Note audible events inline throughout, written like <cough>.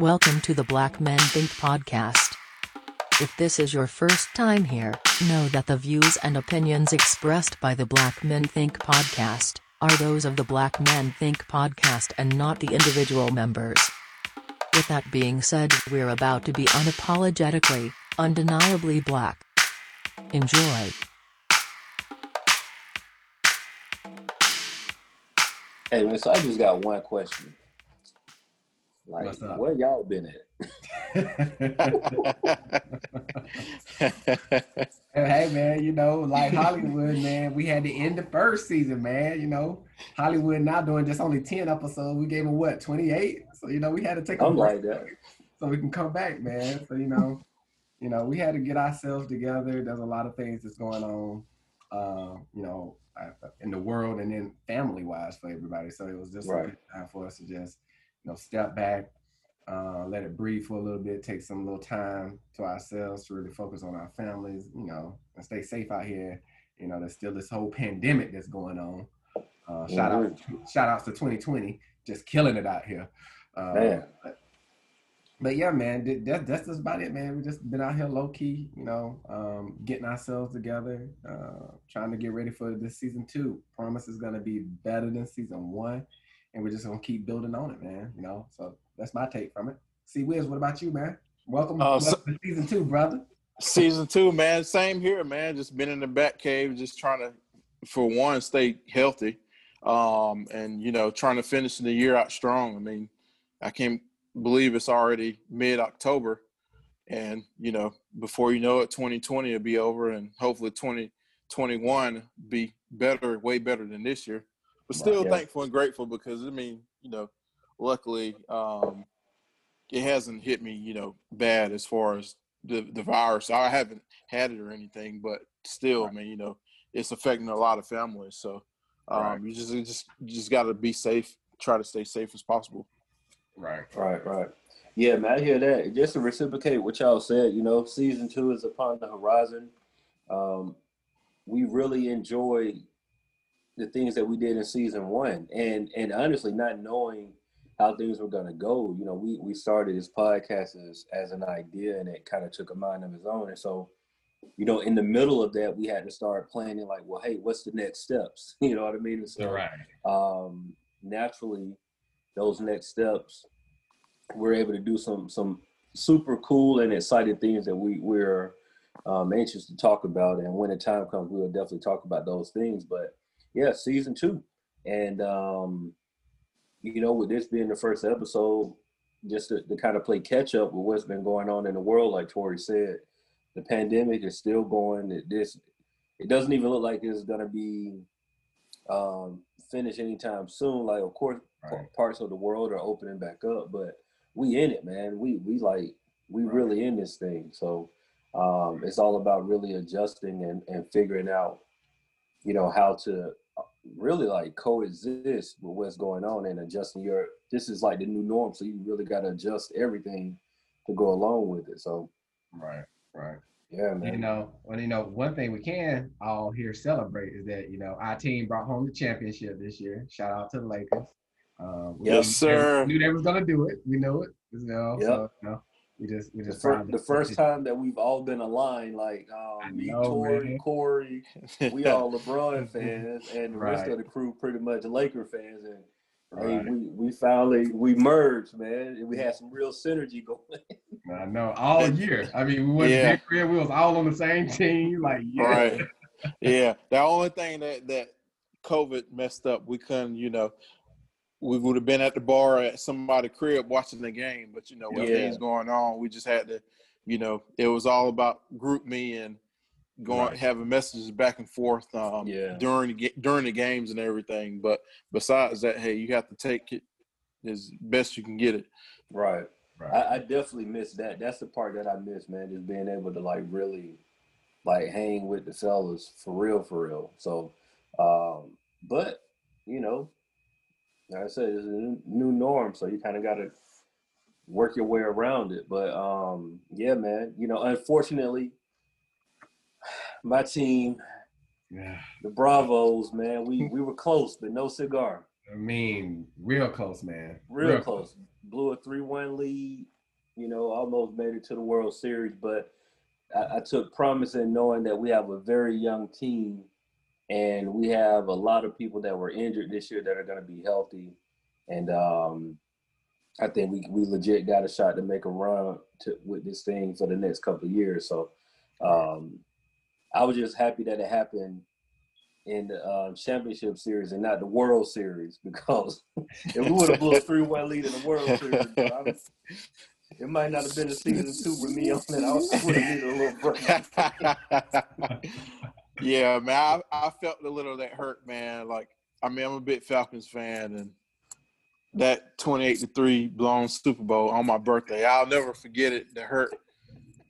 Welcome to the Black Men Think podcast. If this is your first time here, know that the views and opinions expressed by the Black Men Think podcast are those of the Black Men Think podcast and not the individual members. With that being said, we're about to be unapologetically, undeniably black. Enjoy. Hey man, so I just got one question. Like, What's up? where y'all been at? <laughs> hey man, you know, like Hollywood, man, we had to end the first season, man. You know, Hollywood now doing just only 10 episodes. We gave them what, 28? So, you know, we had to take a I'm break like so we can come back, man. So, you know, you know, we had to get ourselves together. There's a lot of things that's going on, uh, you know, uh, in the world and then family wise for everybody. So it was just a good time for us to just, know, step back, uh, let it breathe for a little bit, take some little time to ourselves to really focus on our families, you know, and stay safe out here. You know, there's still this whole pandemic that's going on. Uh, shout out, shout outs to 2020, just killing it out here. Uh, Man. But, but yeah, man, th- that, that's just about it, man. We just been out here low key, you know, um, getting ourselves together, uh, trying to get ready for this season two. Promise is gonna be better than season one, and we're just gonna keep building on it, man. You know, so that's my take from it. See, Wiz, what about you, man? Welcome, Uh, so- to season two, brother. Season two, man. Same here, man. Just been in the back cave, just trying to, for one, stay healthy, um, and you know, trying to finish the year out strong. I mean, I can't believe it's already mid October, and you know, before you know it, 2020 will be over, and hopefully 2021 be better, way better than this year. But still yeah. thankful and grateful because I mean, you know, luckily, um, it hasn't hit me, you know, bad as far as the the virus. I haven't had it or anything, but still, Right. mean you know, it's affecting a lot of families. So um, Right. you just you just you just got to be safe. Try to stay safe as possible. Right. Right, right. Yeah, man, I hear that. Just to reciprocate what y'all said, you know, season two is upon the horizon. Um, we really enjoyed the things that we did in season one, and and honestly, not knowing how things were gonna go, you know, we we started this podcast as as an idea, and it kind of took a mind of its own, and so. You know, in the middle of that, we had to start planning. Like, well, hey, what's the next steps? <laughs> You know what I mean? And so, um, naturally those next steps we're able to do some some super cool and exciting things that we we're um, anxious to talk about and when the time comes we'll definitely talk about those things but yeah season two and um, you know with this being the first episode just to, to kind of play catch up with what's been going on in the world like tori said the pandemic is still going it this it doesn't even look like it's going to be um, finished anytime soon like of course Right. parts of the world are opening back up but we in it man we we like we Right. really in this thing so um it's all about really adjusting and and figuring out you know how to uh, really like coexist with what's going on and adjusting your this is like the new norm so you really got to adjust everything to go along with it so Right. Right. yeah man. You know, well, you know, one thing we can all here celebrate is that you know our team brought home the championship this year. Shout out to the Lakers. Um, Yes, knew- sir. Knew they was gonna do it. We knew it. You know, Yep. so, you know, we just we the, just fir- found the first time that we've all been aligned like um me know, tori man. corey <laughs> we all lebron fans and the rest of the crew pretty much laker fans and Right. Hey, we, we finally we merged, man. and We had some real synergy going. I know all <laughs> year. I mean, we went Yeah. career. We was all on the same <laughs> team. Like, yeah, Right. yeah. The only thing that that COVID messed up, we couldn't, you know, we would have been at the bar at somebody's crib watching the game, but you know, with Yeah. things going on, we just had to, you know, it was all about GroupMe and going Right. having messages back and forth um, Yeah. during the during the games and everything. But besides that, hey, you have to take it as best you can get it. Right. right. I, I definitely miss that. That's the part that I miss, man. Just being able to like really like hang with the fellas for real, for real. So um, but you know, like I said, it's a new, new norm, so you kind of gotta work your way around it. But um, yeah, man, you know, unfortunately, <sighs> my team yeah. the Bravos, man. We we were close, but no cigar. I mean, real close, man. Real, real close. close. Blew a three-one lead. You know, almost made it to the World Series, but I, I took promise in knowing that we have a very young team, and we have a lot of people that were injured this year that are going to be healthy, and um, I think we we legit got a shot to make a run to, with this thing for the next couple of years. So um, I was just happy that it happened in the uh, championship series and not the World Series <laughs> because if we would have blew a three one lead in the World Series, it might not have been a season two with me on it. I would have needed a little break. <laughs> yeah, man, I, I felt a little that hurt, man. Like, I mean, I'm a big Falcons fan, and that 28 to three blown Super Bowl on my birthday, I'll never forget it. The hurt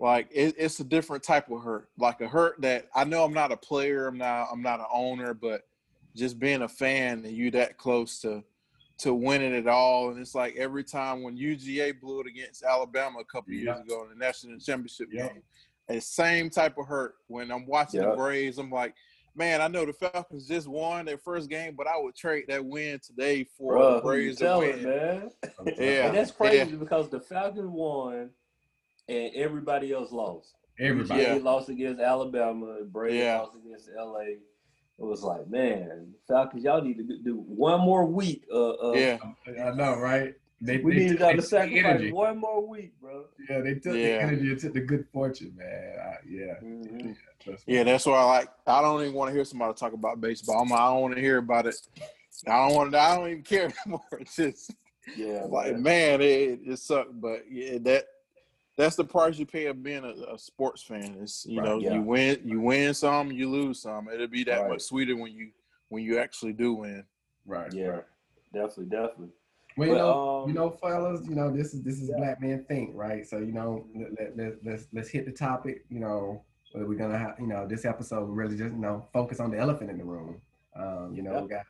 like it, it's a different type of hurt like a hurt that i know i'm not a player i'm not i'm not an owner but just being a fan and you that close to to winning it all and it's like every time when uga blew it against alabama a couple years ago in the national championship game the same type of hurt when i'm watching the braves i'm like man i know the falcons just won their first game but i would trade that win today for Bruh, the braves to win. man <laughs> yeah and that's crazy yeah. because the falcons won and everybody else lost. Everybody yeah. lost against Alabama. Brady yeah. lost against LA. It was like, man, Falcons, y'all need to do one more week. Uh, uh, yeah, I know, right? They, we need to sacrifice one more week, bro. Yeah, they took yeah. the energy and took the good fortune, man. I, yeah. Mm-hmm. yeah, yeah, that's why I like. I don't even want to hear somebody talk about baseball. I don't want to hear about it. I don't want. To, I don't even care <laughs> anymore. It's just, yeah, like man, it, it sucked. But yeah, that that's the price you pay of being a, a sports fan. It's you right, know yeah. you win you win some, you lose some. It'll be that right. much sweeter when you when you actually do win. Right. Yeah. Right. Definitely. Definitely. Well, you but, know, um, you know, fellas, you know, this is this is yeah. Black Man Think, right? So you know, let, let, let's let's hit the topic. You know, we're gonna have, you know, this episode really just you know focus on the elephant in the room. Um, you know, yep. we got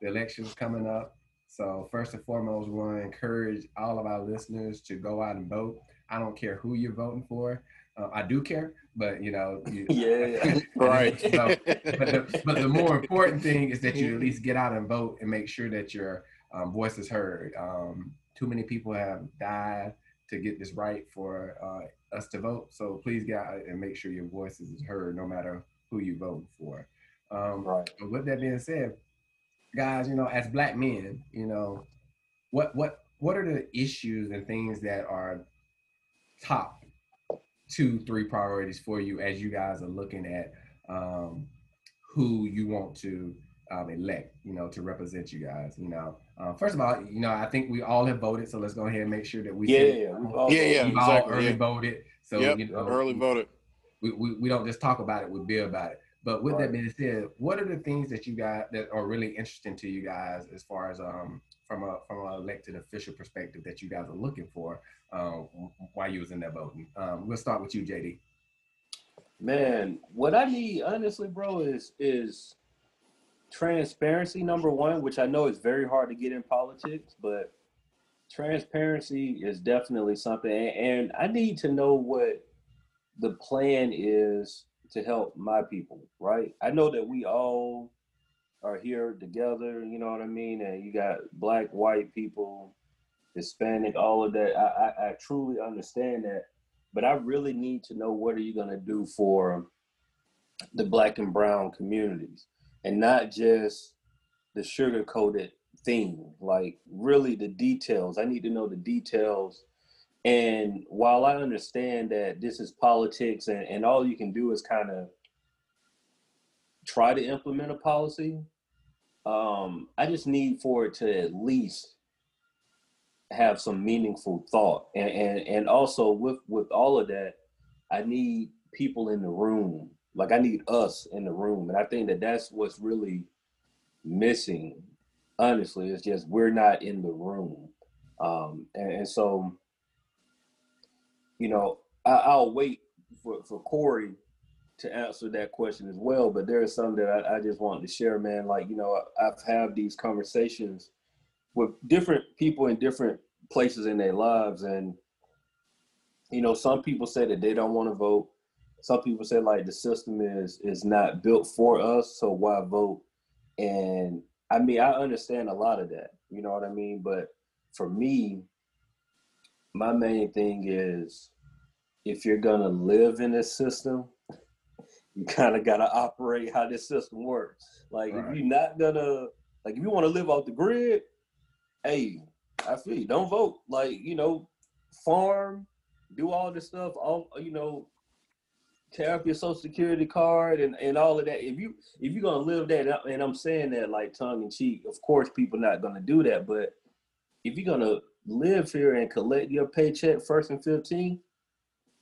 the elections coming up. So first and foremost, we want to encourage all of our listeners to go out and vote. I don't care who you're voting for. Uh, I do care, but you know, you, <laughs> yeah, <laughs> right. So, but, the, but the more <laughs> important thing is that you at least get out and vote and make sure that your um, voice is heard. Um, too many people have died to get this right for uh, us to vote. So please get out and make sure your voices is heard, no matter who you vote for. Um, right. But with that being said, guys, you know, as black men, you know, what what what are the issues and things that are top two, three priorities for you as you guys are looking at um, who you want to um, elect, you know, to represent you guys. You know, uh, first of all, you know, I think we all have voted, so let's go ahead and make sure that we yeah, yeah, all, yeah, yeah, we've exactly, all early yeah. voted. So yep, you know, early voted. We, we, we don't just talk about it; we build about it. But with right. that being said, what are the things that you got that are really interesting to you guys as far as um from a from an elected official perspective that you guys are looking for um, while you was in that voting? Um, we'll start with you, JD. Man, what I need honestly, bro, is is transparency number one, which I know is very hard to get in politics, but transparency is definitely something. And I need to know what the plan is to help my people, right? I know that we all are here together, you know what I mean? And you got black, white people, Hispanic, all of that. I, I, I truly understand that. But I really need to know what are you gonna do for the black and brown communities and not just the sugar coated thing, like really the details. I need to know the details. And while I understand that this is politics and, and all you can do is kind of try to implement a policy. Um, I just need for it to at least have some meaningful thought, and and and also with with all of that, I need people in the room. Like I need us in the room, and I think that that's what's really missing. Honestly, it's just we're not in the room, um, and, and so you know I, I'll wait for for Corey to answer that question as well. But there is some that I, I just wanted to share, man. Like, you know, I've had these conversations with different people in different places in their lives. And, you know, some people say that they don't want to vote. Some people say like the system is is not built for us, so why vote? And I mean, I understand a lot of that. You know what I mean? But for me, my main thing is if you're gonna live in this system, <laughs> you kind of gotta operate how this system works. Like right. if you're not gonna like if you want to live off the grid, hey, I feel you. Don't vote. Like, you know, farm, do all this stuff, all you know, tear up your social security card and, and all of that. If you if you're gonna live that, and I'm saying that like tongue in cheek, of course people not gonna do that. But if you're gonna live here and collect your paycheck first and 15,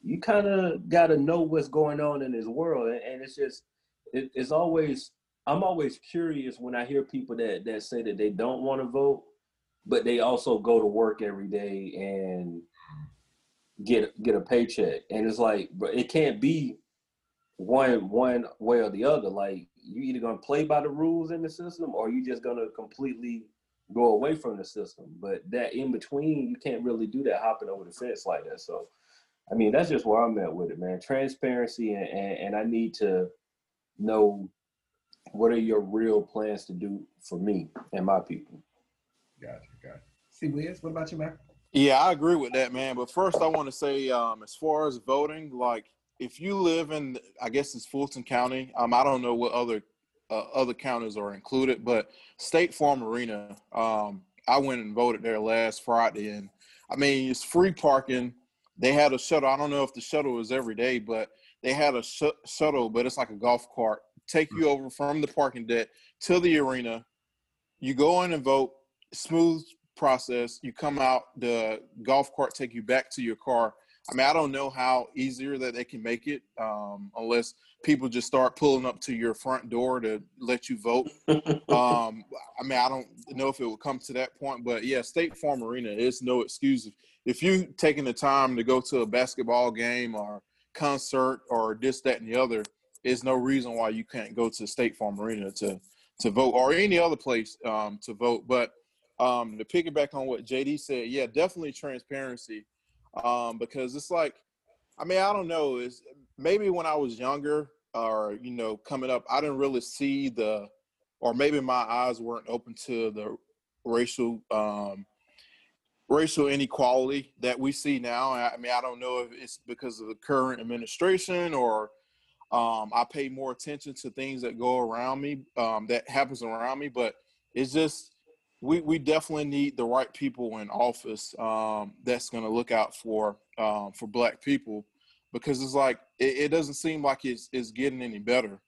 you kind of gotta know what's going on in this world. And, and it's just it, it's always I'm always curious when I hear people that that say that they don't want to vote, but they also go to work every day and get get a paycheck. And it's like, but it can't be one one way or the other. Like you either gonna play by the rules in the system or you just gonna completely go away from the system. But that in between, you can't really do that hopping over the fence like that. So I mean that's just where I'm at with it, man. Transparency and, and, and I need to know what are your real plans to do for me and my people? Gotcha, gotcha. See, Wiz, what about you, man? Yeah, I agree with that, man. But first, I want to say, um, as far as voting, like if you live in, I guess it's Fulton County. Um, I don't know what other uh, other counties are included, but State Farm Arena. Um, I went and voted there last Friday, and I mean it's free parking. They had a shuttle. I don't know if the shuttle is every day, but they had a sh- shuttle, but it's like a golf cart take you over from the parking deck to the arena. You go in and vote, smooth process. You come out, the golf cart take you back to your car. I mean, I don't know how easier that they can make it, um, unless people just start pulling up to your front door to let you vote. um, I mean, I don't know if it will come to that point, but yeah, State Farm Arena is no excuse. If you taking the time to go to a basketball game or concert or this, that, and the other, there's no reason why you can't go to State Farm Arena to to vote or any other place um, to vote. But um, to piggyback on what JD said, yeah, definitely transparency um, because it's like, I mean, I don't know, is maybe when I was younger or you know coming up, I didn't really see the, or maybe my eyes weren't open to the racial um, racial inequality that we see now. I mean, I don't know if it's because of the current administration or um, I pay more attention to things that go around me, um, that happens around me. But it's just we we definitely need the right people in office um, that's going to look out for um, for Black people because it's like it, it, doesn't seem like it's it's getting any better,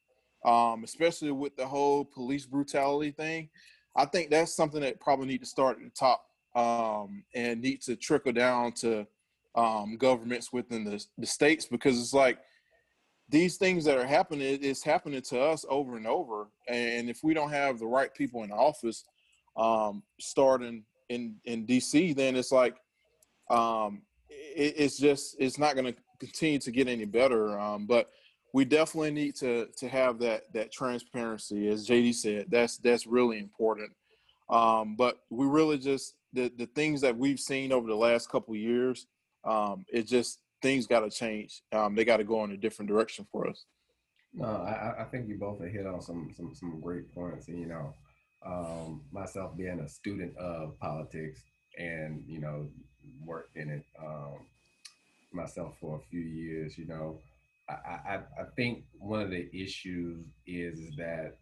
um, especially with the whole police brutality thing. I think that's something that probably need to start at the top um, and need to trickle down to governments within the, the states because it's like these things that are happening is happening to us over and over and if we don't have the right people in office um, starting in in dc then it's like um, it, it's just it's not going to continue to get any better um, but we definitely need to to have that that transparency as jd said that's that's really important um, but we really just the the things that we've seen over the last couple years um, it just things got to change. Um, they got to go in a different direction for us. No, I, I think you both have hit on some some some great points. And you know, um, myself being a student of politics and you know worked in it um, myself for a few years. You know, I, I I think one of the issues is that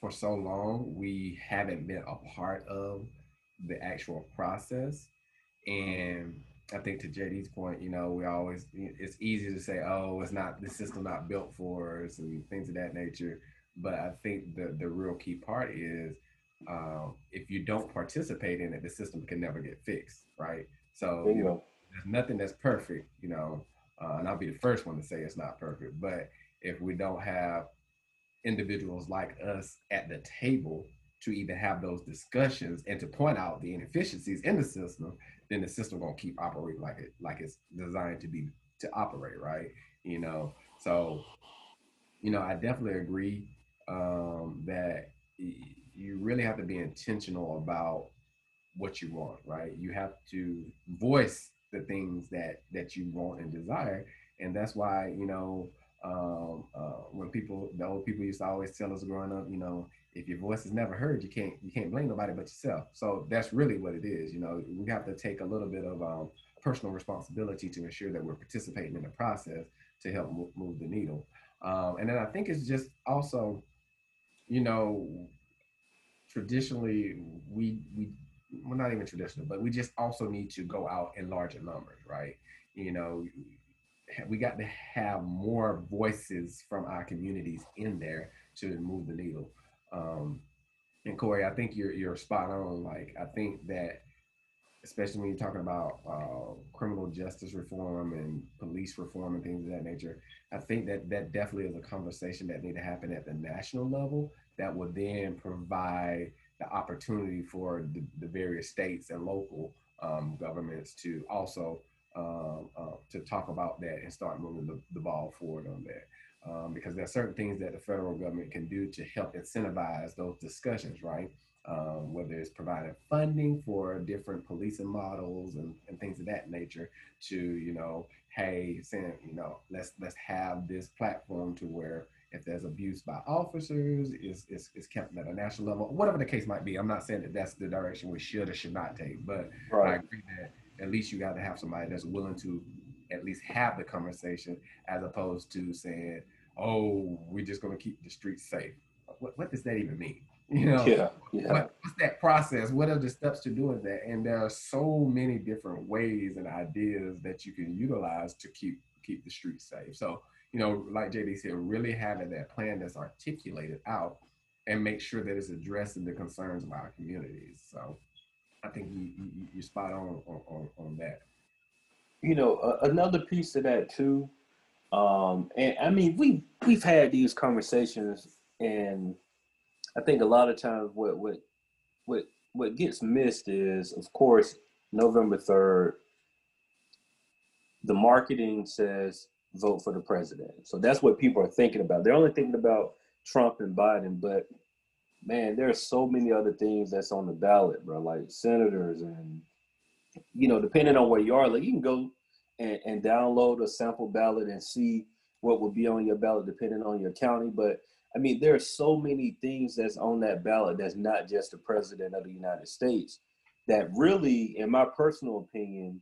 for so long we haven't been a part of the actual process and I think to JD's point, you know, we always it's easy to say, oh, it's not the system not built for us and things of that nature. But I think the the real key part is um, if you don't participate in it, the system can never get fixed, right? So you know, there's nothing that's perfect, you know, uh, and I'll be the first one to say it's not perfect. But if we don't have individuals like us at the table to even have those discussions and to point out the inefficiencies in the system, then the system gonna keep operating like it like it's designed to be to operate, right? You know, so you know, I definitely agree um, that you really have to be intentional about what you want, right? You have to voice the things that that you want and desire, and that's why you know um, uh, when people, the old people used to always tell us growing up, you know, if your voice is never heard, you can't you can't blame nobody but yourself. So that's really what it is. You know, we have to take a little bit of um, personal responsibility to ensure that we're participating in the process to help move, the needle. Um, and then I think it's just also, you know, traditionally we we well not even traditional, but we just also need to go out in larger numbers, right? You know, we got to have more voices from our communities in there to move the needle. Um, and Corey, I think you're you're spot on. Like I think that especially when you're talking about uh, criminal justice reform and police reform and things of that nature, I think that that definitely is a conversation that need to happen at the national level that will then provide the opportunity for the, the various states and local um, governments to also uh, uh, to talk about that and start moving the, the ball forward on that. Um, because there are certain things that the federal government can do to help incentivize those discussions, right? Um, whether it's providing funding for different policing models and, and things of that nature to, you know, hey, saying, you know, let's let's have this platform to where if there's abuse by officers, is is is kept at a national level, whatever the case might be. I'm not saying that that's the direction we should or should not take, but right. I agree that at least you got to have somebody that's willing to at least have the conversation as opposed to saying, oh, we're just going to keep the streets safe. What, what does that even mean? <laughs> You know, yeah, yeah. What, what's that process? What are the steps to doing that? And there are so many different ways and ideas that you can utilize to keep keep the streets safe. So, you know, like JD said, really having that plan that's articulated out and make sure that it's addressing the concerns of our communities. So, I think you, you you're spot on on, on, on that. You know, uh, another piece of that too, um, and I mean we we've had these conversations, and I think a lot of times what what what what gets missed is, of course, November third. The marketing says vote for the president, so that's what people are thinking about. They're only thinking about Trump and Biden, but man, there are so many other things that's on the ballot, bro. Like senators and you know, depending on where you are, like you can go and, and download a sample ballot and see what will be on your ballot depending on your county. But I mean, there are so many things that's on that ballot that's not just the president of the United States that really, in my personal opinion,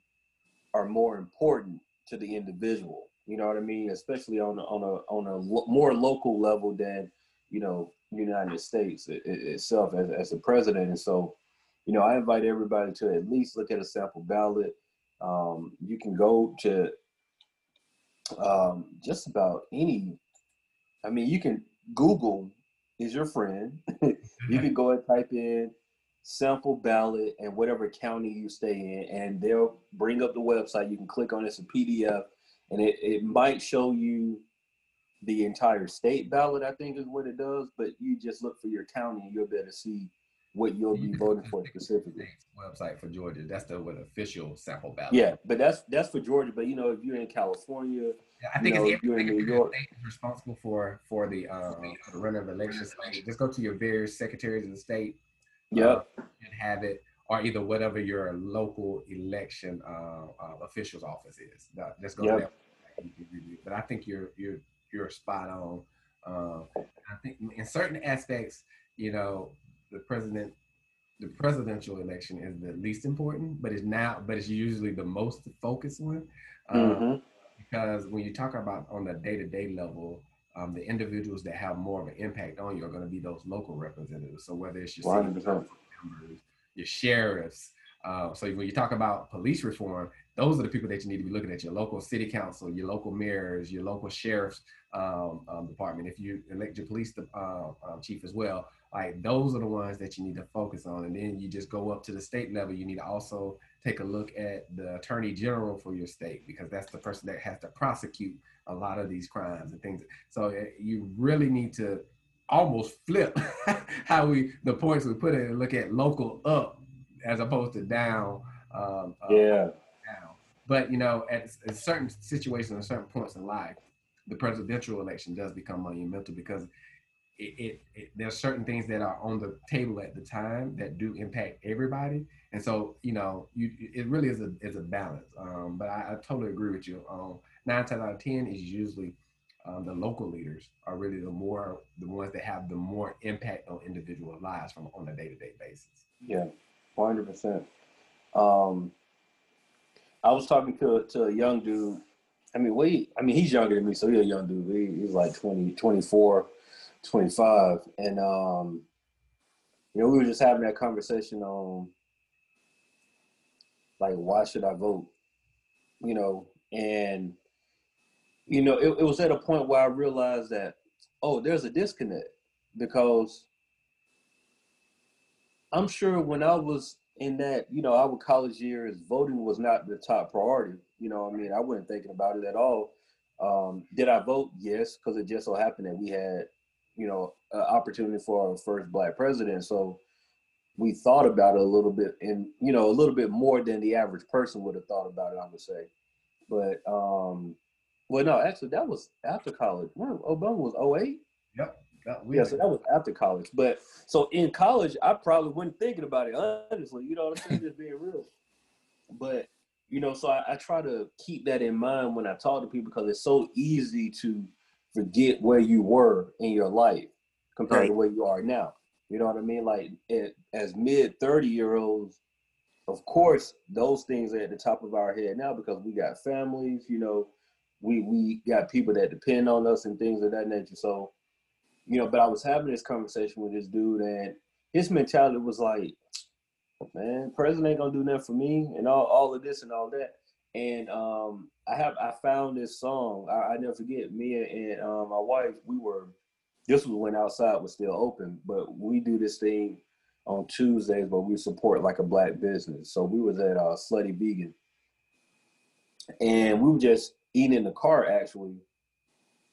are more important to the individual. You know what I mean? Especially on a, on a on a lo- more local level than you know United States it, it, itself as, as a president. And so, you know, I invite everybody to at least look at a sample ballot. Um, you can go to um, just about any, I mean, you can Google is your friend. <laughs> you can mm-hmm. go and type in sample ballot and whatever county you stay in, and they'll bring up the website. You can click on it's a PDF, and it, it might show you the entire state ballot, I think is what it does, but you just look for your county and you'll be able to see what you'll be voting for specifically. Website for Georgia. That's the what official sample ballot. Yeah, but that's that's for Georgia. But you know, if you're in California, yeah, I think know, it's you're in New York, responsible for for the uh, for the run of elections. Just go to your various secretaries of the state. Yeah, uh, and have it, or either whatever your local election uh, uh official's office is. Just go yep. there. But I think you're you're you're spot on. Uh, I think in certain aspects, you know, the president, the presidential election is the least important, but it's now, but it's usually the most focused one. Uh, mm-hmm. Because when you talk about on the day-to-day level, um, the individuals that have more of an impact on you are going to be those local representatives. So whether it's your city members, your sheriffs. Uh, so when you talk about police reform, those are the people that you need to be looking at your local city council, your local mayors, your local sheriff's um, um, department. If you elect your police uh, um, chief as well, like those are the ones that you need to focus on. And then you just go up to the state level. You need to also take a look at the attorney general for your state because that's the person that has to prosecute a lot of these crimes and things. So uh, you really need to almost flip <laughs> how we the points we put in and look at local up as opposed to down. Um, yeah but you know, at, at certain situations and certain points in life, the presidential election does become monumental because it, it, it, there's certain things that are on the table at the time that do impact everybody, and so you know, you it really is a is a balance. Um, but I, I, totally agree with you. Um, nine times out of ten is usually um, the local leaders are really the more the ones that have the more impact on individual lives from on a day to day basis. Yeah, one hundred percent. Um, I was talking to to a young dude. I mean, wait, I mean, he's younger than me, so he's a young dude. He, he's like 20, 24, 25. and um, you know, we were just having that conversation on like why should I vote? You know, and you know, it, it was at a point where I realized that, oh, there's a disconnect because I'm sure when I was in that, you know, our college years, voting was not the top priority. You know, I mean, I wasn't thinking about it at all. Um, did I vote? Yes, because it just so happened that we had, you know, an opportunity for our first black president. So we thought about it a little bit, and you know, a little bit more than the average person would have thought about it. I would say, but um, well, no, actually, that was after college. No, Obama was 08. Yep. yeah, so that was after college. But so in college, I probably wasn't thinking about it, honestly. You know what I'm saying? Just being real. But, you know, so I, I, try to keep that in mind when I talk to people because it's so easy to forget where you were in your life compared right. to where you are now. You know what I mean? Like it, as mid 30 year olds, of course, those things are at the top of our head now because we got families, you know, we we got people that depend on us and things of that nature. So, you know, but I was having this conversation with this dude, and his mentality was like, "Man, president ain't gonna do nothing for me," and all all of this and all that. And um, I have I found this song. I, I never forget. Me and, um, my wife, we were. This was when outside was still open, but we do this thing on Tuesdays, but we support like a black business. So we was at uh, Slutty Vegan, and we were just eating in the car actually,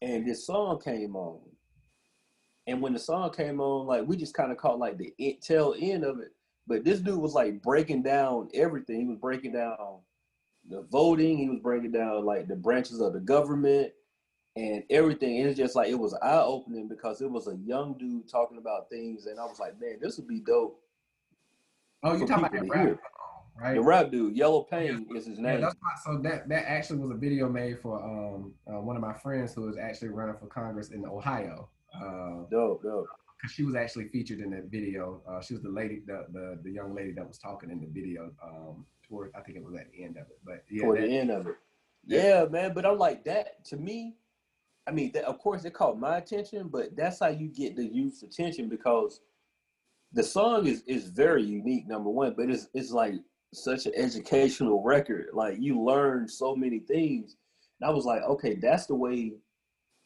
and this song came on. And when the song came on, like we just kind of caught like the tail end of it. But this dude was like breaking down everything. He was breaking down the voting. He was breaking down like the branches of the government and everything. And it's just like it was eye opening because it was a young dude talking about things, and I was like, man, this would be dope. Oh, you talking about that right? The rap dude, Yellow Pain is his name. Yeah, that's so that that actually was a video made for um uh, one of my friends who is actually running for Congress in Ohio. Uh, dope, dope. Cause she was actually featured in that video. Uh, she was the lady, the, the the young lady that was talking in the video. Um, toward I think it was at the end of it, but yeah, toward that, the end of it. Yeah, man. But I'm like that to me. I mean, that, of course, it caught my attention, but that's how you get the youth's attention because the song is is very unique. Number one, but it's it's like such an educational record. Like you learn so many things. And I was like, okay, that's the way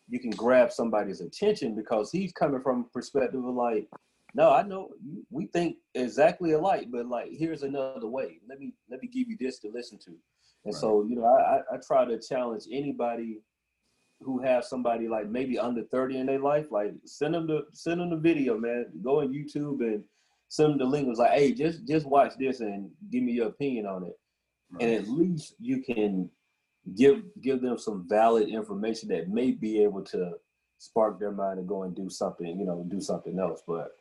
you can grab somebody's attention because he's coming from a perspective of like, no, I know we think exactly alike, but like here's another way. Let me let me give you this to listen to. And right. so, you know, I, I try to challenge anybody who have somebody like maybe under 30 in their life, like send them the send them the video, man. Go on YouTube and some of the link was like, hey, just just watch this and give me your opinion on it. Right. And at least you can give give them some valid information that may be able to spark their mind to go and do something, you know, do something else. But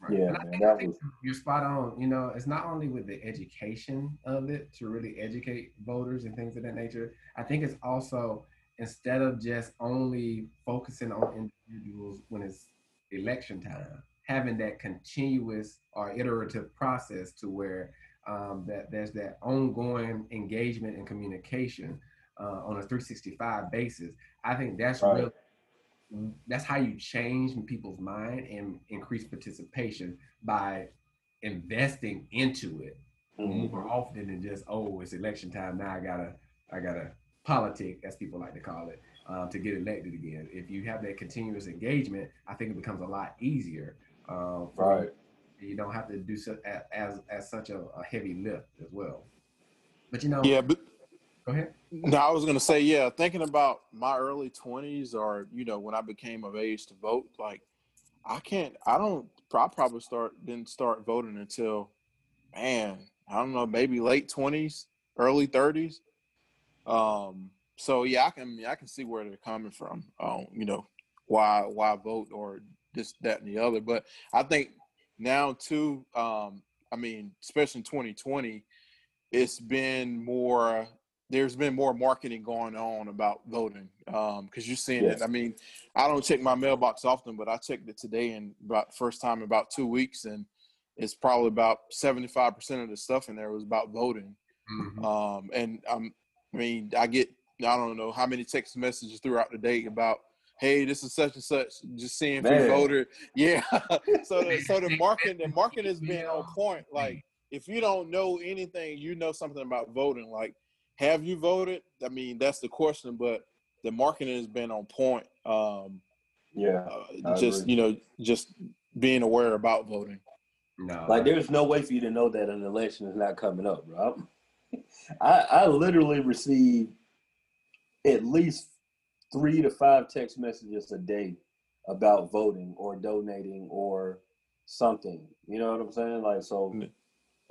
right. yeah, man, that was you're spot on. You know, it's not only with the education of it to really educate voters and things of that nature. I think it's also instead of just only focusing on individuals when it's election time having that continuous or iterative process to where um, that there's that ongoing engagement and communication uh, on a 365 basis. I think that's right. really that's how you change people's mind and increase participation by investing into it mm-hmm. more often than just oh it's election time now I gotta I gotta politic as people like to call it uh, to get elected again. If you have that continuous engagement, I think it becomes a lot easier uh, right. You don't have to do so as as such a, a heavy lift as well. But you know. Yeah, but ahead. No, I was gonna say yeah. Thinking about my early twenties, or you know, when I became of age to vote, like I can't. I don't. I probably start didn't start voting until, man, I don't know, maybe late twenties, early thirties. Um. So yeah, I can I can see where they're coming from. Um. You know, why why vote or this, that, and the other. But I think now too, um, I mean, especially in 2020, it's been more there's been more marketing going on about voting because um, you're seeing Yes. it. I mean, I don't check my mailbox often, but I checked it today and about first time in about two weeks, and it's probably about 75 percent of the stuff in there was about voting. Mhm. Um, and um, I mean, I get I don't know how many text messages throughout the day about, hey, this is such and such. Just seeing if you voted. Yeah. <laughs> so the, so the marketing the marketing has been on point. Like if you don't know anything, you know something about voting. Like, have you voted? I mean, that's the question. But the marketing has been on point. Um, Yeah. uh, just agree. you know, just being aware about voting. No, Like there's no way for you to know that an election is not coming up, bro. I'm- <laughs> I I literally receive at least three to five text messages a day about voting or donating or something. You know what I'm saying? Like so.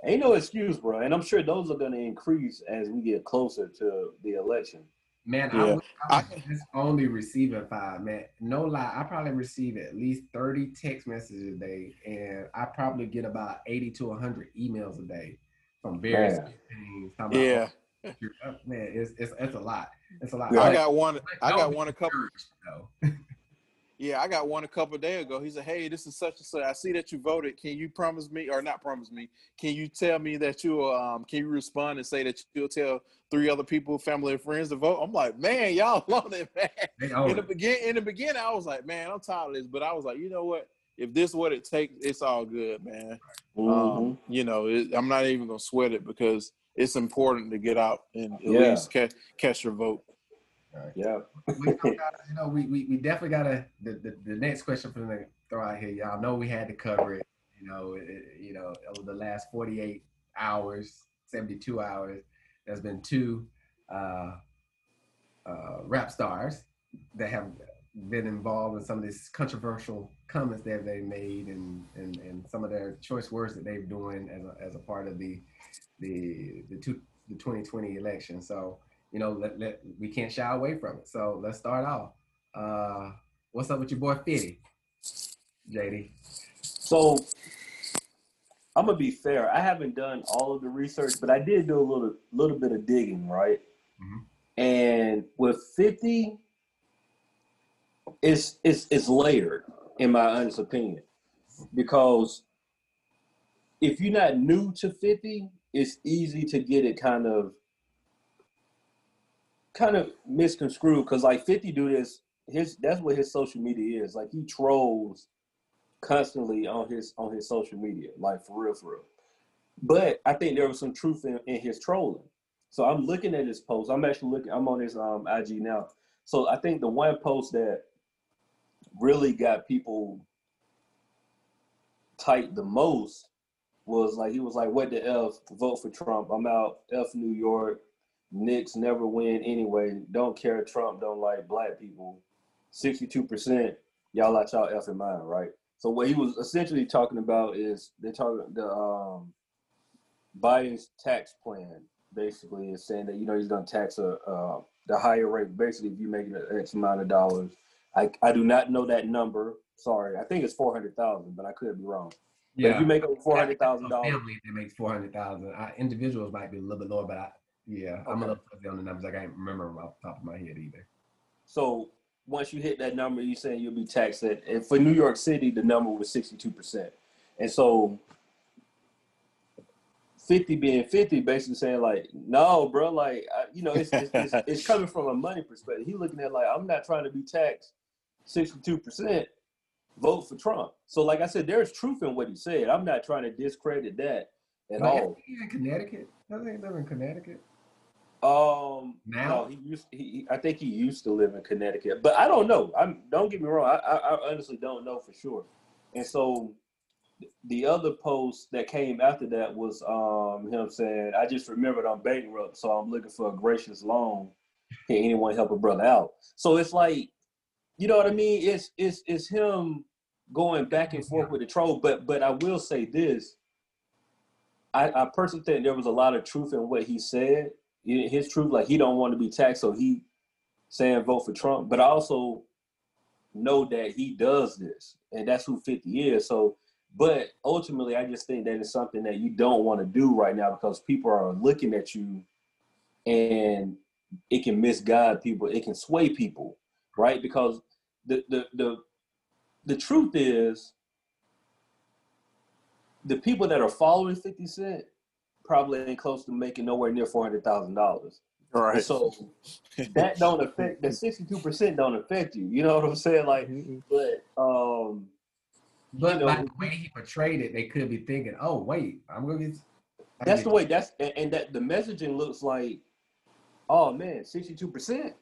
Ain't no excuse, bro. And I'm sure those are gonna increase as we get closer to the election. Man, Yeah. I was, I was I- just only receiving five. Man, no lie, I probably receive at least thirty text messages a day, and I probably get about eighty to hundred emails a day from various Man. campaigns. talking about, Yeah. "Oh, you're up." man, it's, it's it's a lot. It's a lot. Yeah. I Like, got one. I got one a couple. discouraged, though. <laughs> Yeah, I got one a couple of days ago. He said, "Hey, this is such and such. I see that you voted. Can you promise me, or not promise me? Can you tell me that you um can you respond and say that you'll tell three other people, family and friends to vote?" I'm like, man, y'all <laughs> love it, man. In the begin, in the beginning, I was like, man, I'm tired of this, but I was like, you know what? If this what it takes, it's all good, man. Mhm. Um, you know, it, I'm not even gonna sweat it because it's important to get out and at Yeah. least catch catch your vote. Yeah. we gotta, you know, we, we, we definitely gotta. The, the, the next question for the throw out here, y'all know we had to cover it. You know, it, it- you know, over the last 48 hours, 72 hours, there's been two uh, uh, rap stars that have been involved in some of these controversial comments that they made and, and, and some of their choice words that they're doing as a, as a part of the the the, two, the 2020 election. So you know, let, let we can't shy away from it. So let's start off. Uh, what's up with your boy Fitty, JD? So I'm gonna be fair. I haven't done all of the research, but I did do a little little bit of digging, right? Mhm. And with 50, it's it's it's layered, in my honest opinion, because if you're not new to 50, it's easy to get it kind of kind of misconstrued because like 50 do this his that's what his social media is like he trolls constantly on his on his social media, like for real, for real. But I think there was some truth in, in his trolling. So I'm looking at his post. I'm actually looking. I'm on his um IG now. So I think the one post that really got people tight the most was like he was like, "What the f? Vote for Trump. I'm out. F New York. Knicks never win anyway. Don't care. Trump don't like black people. Sixty-two percent. Y'all out y'all effing mind, right? So what he was essentially talking about is they're talking the um, Biden's tax plan. Basically, is saying that you know he's going to tax a uh, the higher rate. Basically, if you make an X amount of dollars, I I do not know that number. Sorry, I think it's four hundred thousand, but I could be wrong. But if you make over four hundred thousand a dollars, family that makes four hundred thousand. Individuals might be a little bit lower, but I, yeah, I'm gonna put on the numbers. I can't remember them off the top of my head either. So once you hit that number, you're saying you'll be taxed at. And for New York City, the number was sixty two percent, and so fifty being fifty, basically saying like, no, bro, like I, you know, it's, it's, it's it's <laughs> coming from a money perspective. he's looking at like, I'm not trying to be taxed sixty two percent. Vote for Trump. So like I said, there's truth in what he said. I'm not trying to discredit that at all. in Connecticut? He live in Connecticut? Um, Now? no, he used. He, I think he used to live in Connecticut, but I don't know. I'm. Don't get me wrong. I, I, I honestly don't know for sure. And so, the other post that came after that was um him saying, "I just remembered I'm bankrupt, so I'm looking for a gracious loan. Can anyone help a brother out?" So it's like, you know what I mean? It's it's it's him going back and forth with the troll. But but I will say this. I, I personally think there was a lot of truth in what he said. His truth, like he don't want to be taxed, so he saying vote for Trump. But I also know that he does this, and that's who 50 is. So, but ultimately, I just think that it's something that you don't want to do right now because people are looking at you and it can misguide people. It can sway people, right? Because the the the the truth is, the people that are following Fifty Cent probably ain't close to making nowhere near four hundred thousand dollars. Right. So <laughs> that don't affect the sixty two percent don't affect you. You know what I'm saying? Like, but um, But you know, by the way he portrayed it, they could be thinking, "Oh, wait, I'm gonna get." I that's get- the way. That's and, and that the messaging looks like, oh man, sixty two percent.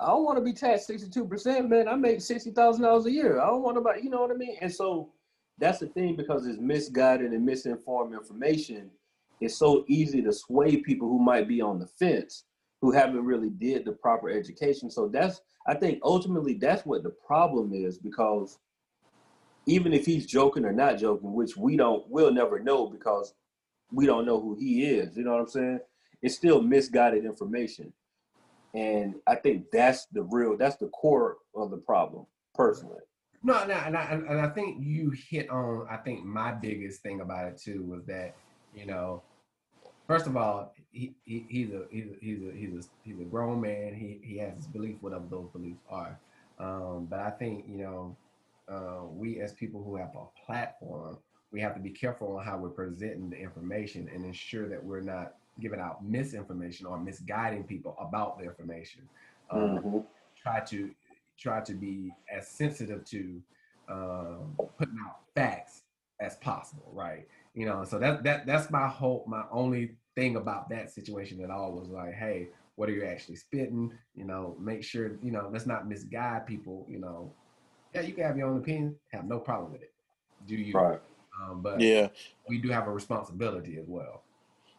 I don't want to be taxed sixty two percent, man. I make sixty thousand dollars a year. I don't want to buy. You know what I mean? And so that's the thing because it's misguided and misinformed information. It's so easy to sway people who might be on the fence, who haven't really did the proper education. So that's I think ultimately that's what the problem is because even if he's joking or not joking, which we don't, we'll never know because we don't know who he is. You know what I'm saying? It's still misguided information. And I think that's the real, that's the core of the problem, personally. No, no, and I, and I think you hit on. I think my biggest thing about it too was that you know, first of all, he, he he's a he's a he's a he's a he's a grown man. He he has his belief, whatever those beliefs are. Um, but I think you know, uh, we as people who have a platform, we have to be careful on how we're presenting the information and ensure that we're not giving out misinformation or misguiding people about the information. Um, Mhm. try to try to be as sensitive to um, putting out facts as possible, right? You know, so that that that's my whole my only thing about that situation at all was like, hey, what are you actually spitting? You know, make sure you know let's not misguide people. You know, yeah, you can have your own opinion, have no problem with it. Do you? Right. Um, but Yeah. we do have a responsibility as well.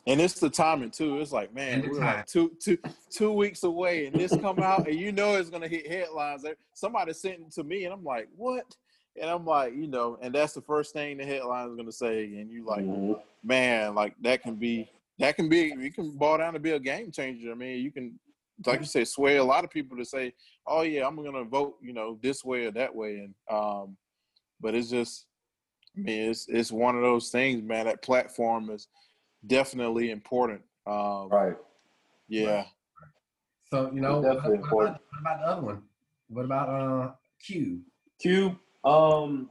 And it's the timing too. It's like, man, we're like two, two, two weeks away, and this come out, and you know it's gonna hit headlines. Somebody sent it to me, and I'm like, what? And I'm like, you know, and that's the first thing the headline is gonna say, and you like, Mhm. man, like that can be, that can be, you can ball down to be a game changer. I mean, you can, like you say, sway a lot of people to say, oh yeah, I'm gonna vote, you know, this way or that way, and um, but it's just, I mean, it's it's one of those things, man. That platform is definitely important. Um, Right. Yeah. So you know, what, definitely what about, what about the other one? What about uh Q? Cube, um,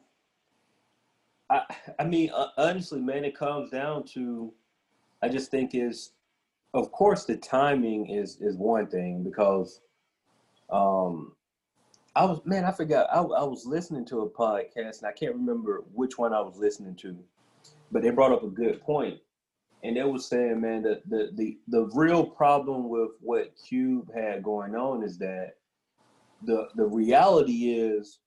I, I mean, uh, honestly, man, it comes down to, I just think is, of course, the timing is is one thing because, um, I was man, I forgot. I, I was listening to a podcast and I can't remember which one I was listening to, but they brought up a good point, and they was saying, man, that the the the real problem with what Cube had going on is that the the reality is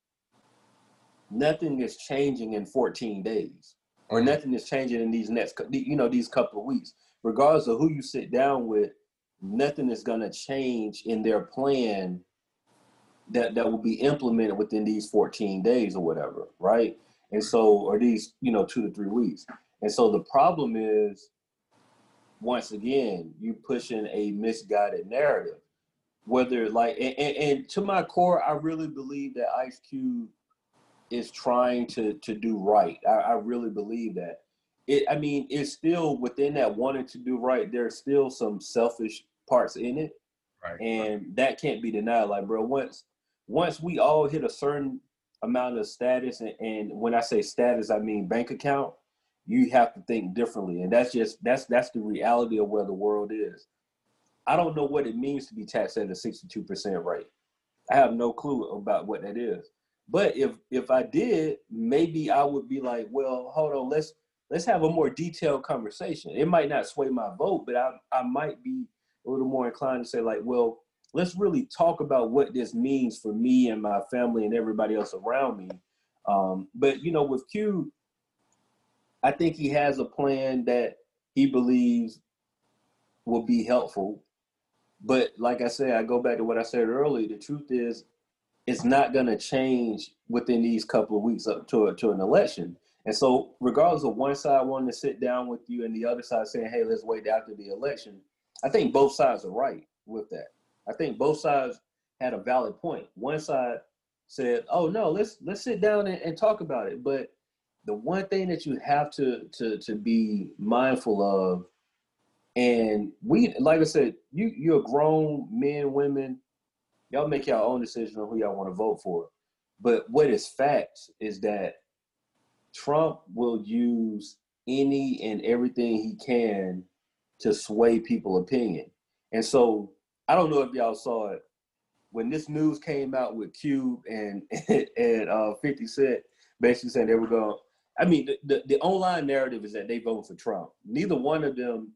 nothing is changing in 14 days or nothing is changing in these next you know these couple of weeks. Regardless of who you sit down with nothing is going to change in their plan that that will be implemented within these 14 days or whatever right? And so or these you know two to three weeks. And so the problem is once again you pushing a misguided narrative. Whether like and, and, and to my core i really believe that ice cube is trying to to do right. I, I really believe that. It i mean it's still within that wanting to do right there's still some selfish parts in it. Right. and that can't be denied. Like bro once once we all hit a certain amount of status and, and when i say status i mean bank account you have to think differently. And that's just that's that's the reality of where the world is. I don't know what it means to be taxed at a 62% rate. I have no clue about what that is but if if i did maybe i would be like well hold on let's let's have a more detailed conversation. It might not sway my vote but i i might be a little more inclined to say like well let's really talk about what this means for me and my family and everybody else around me. Um, but you know with q i think he has a plan that he believes will be helpful. But like i said i go back to what i said earlier the truth is it's not going to change within these couple of weeks up to, to an election and so regardless of one side wanting to sit down with you and the other side saying hey let's wait after the election i think both sides are right with that I think both sides had a valid point. One side said, "Oh no, let's let's sit down and, and talk about it." But the one thing that you have to to to be mindful of And we, like I said, you you're grown men, women. Y'all make your own decision on who y'all want to vote for. But what is fact is that Trump will use any and everything he can to sway people opinion. And so I don't know if y'all saw it when this news came out with Cube and <laughs> and uh, 50 Cent basically saying they were going. I mean, the, the, the online narrative is that they vote for Trump. Neither one of them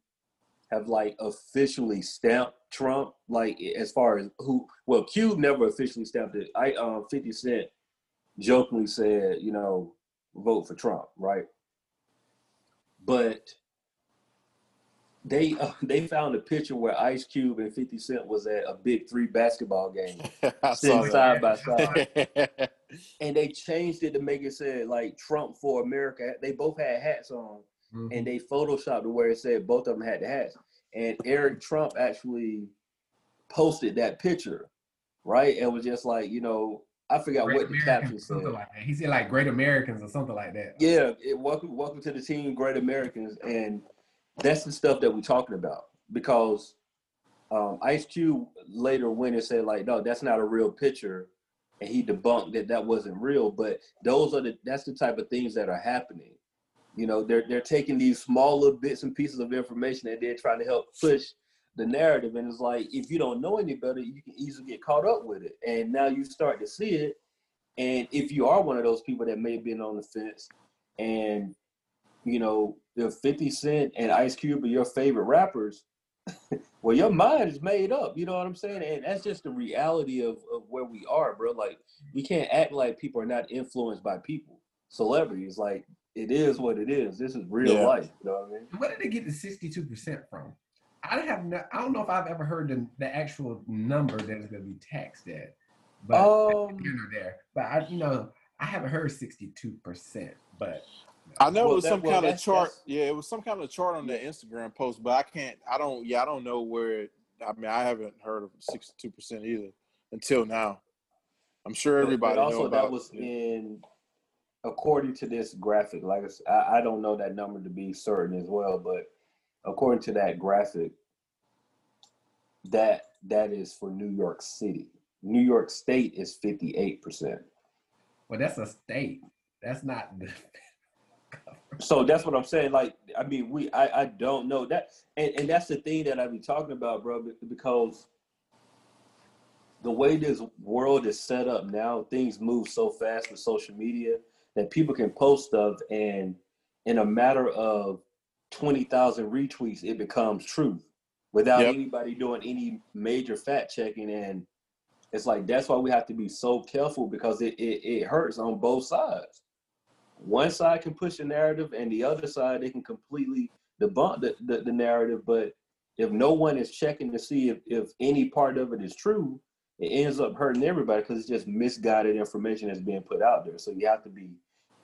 have like officially stamped Trump. Like as far as who, well, Cube never officially stamped it. I um, 50 Cent jokingly said, you know, vote for Trump, right? But they uh, <laughs> they found a picture where Ice Cube and 50 Cent was at a big three basketball game, <laughs> sitting side by side, <laughs> and they changed it to make it say like Trump for America. They both had hats on, mm-hmm. and they photoshopped it where it said both of them had the hats. And Eric Trump actually posted that picture, right? And was just like, you know, I forgot Great what the caption said. Like that. He said like Great Americans or something like that. Yeah, it, welcome, welcome to the team, Great Americans, and that's the stuff that we're talking about because um, Ice Cube later went and said like, no, that's not a real picture, and he debunked that that wasn't real. But those are the that's the type of things that are happening. You know, they're they're taking these small little bits and pieces of information and they're trying to help push the narrative. And it's like if you don't know any better, you can easily get caught up with it. And now you start to see it. And if you are one of those people that may have been on the fence and you know, if 50 Cent and Ice Cube are your favorite rappers, <laughs> well, your mind is made up. You know what I'm saying? And that's just the reality of, of where we are, bro. Like, we can't act like people are not influenced by people, celebrities. Like, it is what it is. This is real yeah. life. You know what I mean? Where did they get the 62% from? I have no, I don't know if I've ever heard the, the actual number that is going to be taxed at, but um, there. But I, you know, I haven't heard 62%. But I know well, it was that, some well, kind of chart. Yeah, it was some kind of chart on the Instagram post, but I can't. I don't. Yeah, I don't know where. It, I mean, I haven't heard of sixty-two percent either until now. I'm sure everybody. But, also, that was in according to this graphic. Like I, I don't know that number to be certain as well, but according to that graphic, that that is for New York City. New York State is fifty-eight percent. Well, that's a state. That's not the <laughs> so that's what I'm saying. Like, I mean, we, I, I don't know that, and, and that's the thing that I be talking about, bro, because the way this world is set up now, things move so fast with social media that people can post of and in a matter of twenty thousand retweets, it becomes truth without yep. anybody doing any major fact checking. And it's like that's why we have to be so careful because it, it, it hurts on both sides one side can push a narrative and the other side they can completely debunk the, the, the narrative but if no one is checking to see if, if any part of it is true it ends up hurting everybody because it's just misguided information that's being put out there so you have to be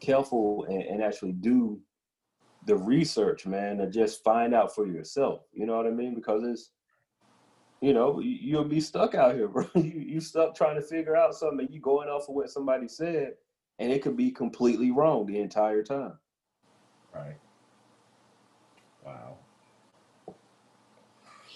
careful and, and actually do the research man and just find out for yourself you know what i mean because it's you know you'll be stuck out here <laughs> bro you, you stuck trying to figure out something you going off of what somebody said and it could be completely wrong the entire time. Right. Wow.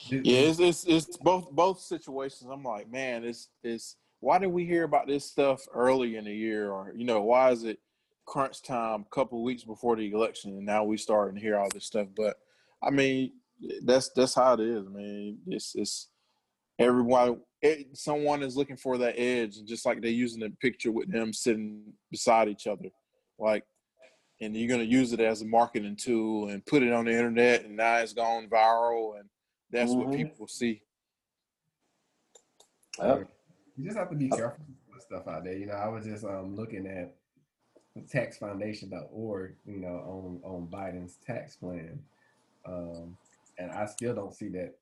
Yeah, it's, it's it's both both situations. I'm like, man, it's it's why did we hear about this stuff early in the year, or you know, why is it crunch time a couple weeks before the election, and now we starting to hear all this stuff? But I mean, that's that's how it is. I mean, it's it's everyone it, someone is looking for that edge, and just like they're using the picture with them sitting beside each other, like, and you're gonna use it as a marketing tool and put it on the internet, and now it's gone viral, and that's mm-hmm. what people see. Yep. You just have to be careful with stuff out there. You know, I was just um, looking at taxfoundation.org, you know, on on Biden's tax plan, um, and I still don't see that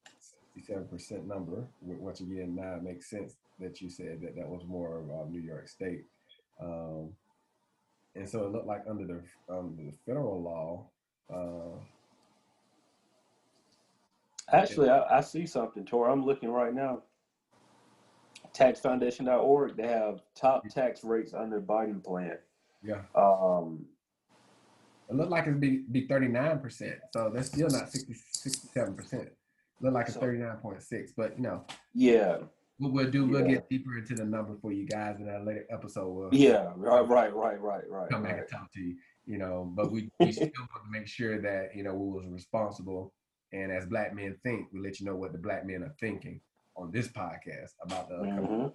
67% number. Once again, now it makes sense that you said that that was more of uh, New York State. Um, and so it looked like under the the federal law. Uh, Actually, I, I, see something, Tor. I'm looking right now. Taxfoundation.org. They have top tax rates under Biden plan. Yeah. Um, It looked like it'd be be 39 percent. So that's still not 60, 67 percent. Look like it's So- 39.6. But you know, Yeah, what we'll do, we'll Yeah. get deeper into the number for you guys in that later episode. We'll yeah, right, right, right, right, right. come back right. and talk to you. You know, but we, we still <laughs> want to make sure that you know we was responsible. And as black men think, we let you know what the black men are thinking on this podcast about the upcoming.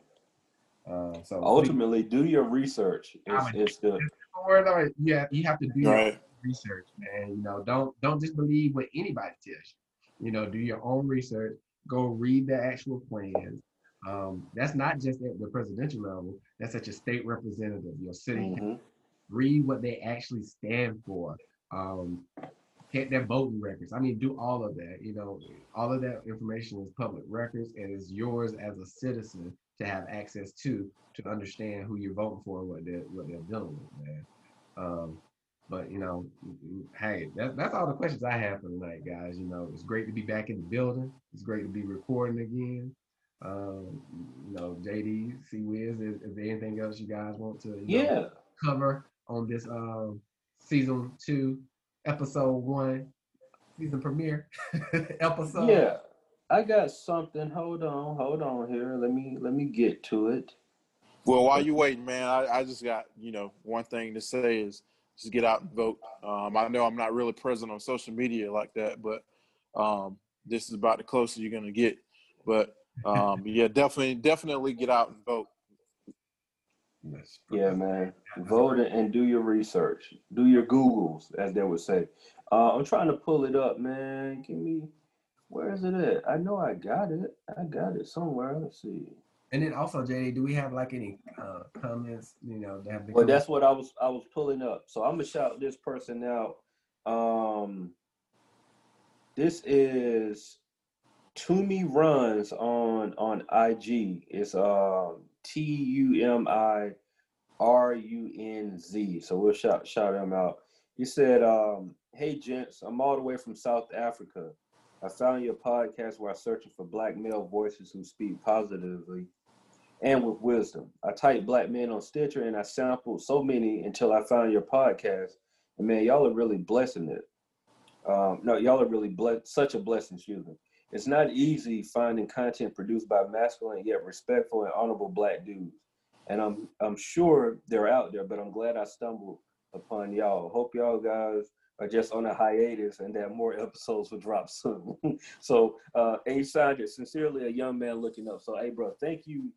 Uh, so Ultimately, do your research. It's, I'm- it's the Or no, yeah, you have to do your Right. research, man. You know, don't don't just believe what anybody tells you. You know, do your own research. Go read the actual plans. Um, that's not just at the presidential level. That's at your state representative, your city. mhm. Read what they actually stand for. Um, get their voting records. I mean, do all of that. You know, all of that information is public records and is yours as a citizen to have access to to understand who you're voting for and what they're what they're dealing with, man. Um, but you know, hey, that, that's all the questions I have for tonight, guys. You know, it's great to be back in the building. It's great to be recording again. Um, you know, JD, C Wiz, is, is there anything else you guys want to you know, yeah. cover on this um season two, episode one, season premiere <laughs> episode? Yeah, I got something. Hold on, hold on here. Let me let me get to it. Well, while you waiting, man, I, I just got you know one thing to say is just get out and vote. Um, I know I'm not really present on social media like that, but um, this is about the closest you're gonna get. But um, yeah, definitely, definitely get out and vote. Yes. Yeah, man. Vote and do your research. Do your Googles, as they would say. Uh, I'm trying to pull it up, man. Give me. Where is it at? I know I got it. I got it somewhere. Let's see. And then also, JD, do we have like any uh, comments? You know, that have been Well, that's what I was I was pulling up. So I'm gonna shout this person out. Um, this is Tumi Runz on on IG. It's um T U M I R U N Z. So we'll shout shout him out. He said, um, "Hey gents, I'm all the way from South Africa. I found your podcast while searching for black male voices who speak positively and with wisdom. I typed black men on Stitcher and I sampled so many until I found your podcast. And man, y'all are really blessing it. Um, no, y'all are really blessed, such a blessing, excuse me. It's not easy finding content produced by masculine yet respectful and honorable black dudes. And I'm I'm sure they're out there, but I'm glad I stumbled upon y'all. Hope y'all guys are just on a hiatus and that more episodes will drop soon. <laughs> so uh A Sandra, sincerely a young man looking up. So hey bro, thank you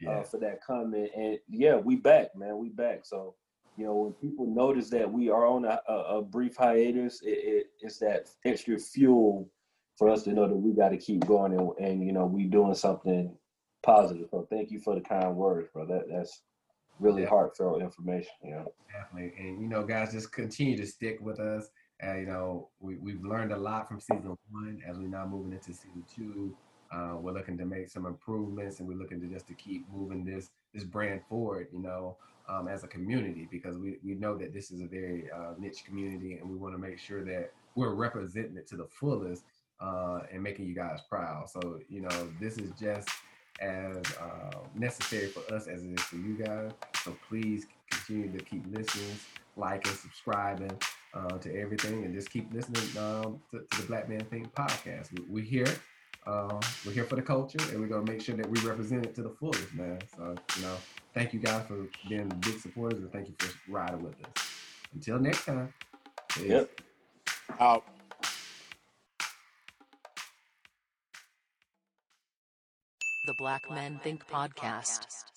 yeah. uh, for that comment. And yeah, we back, man. We back. So, you know, when people notice that we are on a, a, a brief hiatus, it, it, it's that extra fuel for us to know that we got to keep going and, and, you know, we doing something positive. So thank you for the kind words, bro. That that's really Yeah. heartfelt information. You know. Definitely. And you know, guys, just continue to stick with us. Uh, you know, we, we've learned a lot from season one as we're now moving into season two. Uh, we're looking to make some improvements and we're looking to just to keep moving this this brand forward, you know, um, as a community because we, we know that this is a very uh, niche community and we want to make sure that we're representing it to the fullest uh, and making you guys proud. So, you know, this is just as uh, necessary for us as it is for you guys. So please continue to keep listening, liking, subscribing uh, to everything, and just keep listening um, to, to the Black Man Think podcast. We, we're here. Uh, we're here for the culture, and we're gonna make sure that we represent it to the fullest, man. So, you know, thank you guys for being big supporters, and thank you for riding with us. Until next time. peace. Yep. Out. Black Men Think Podcast.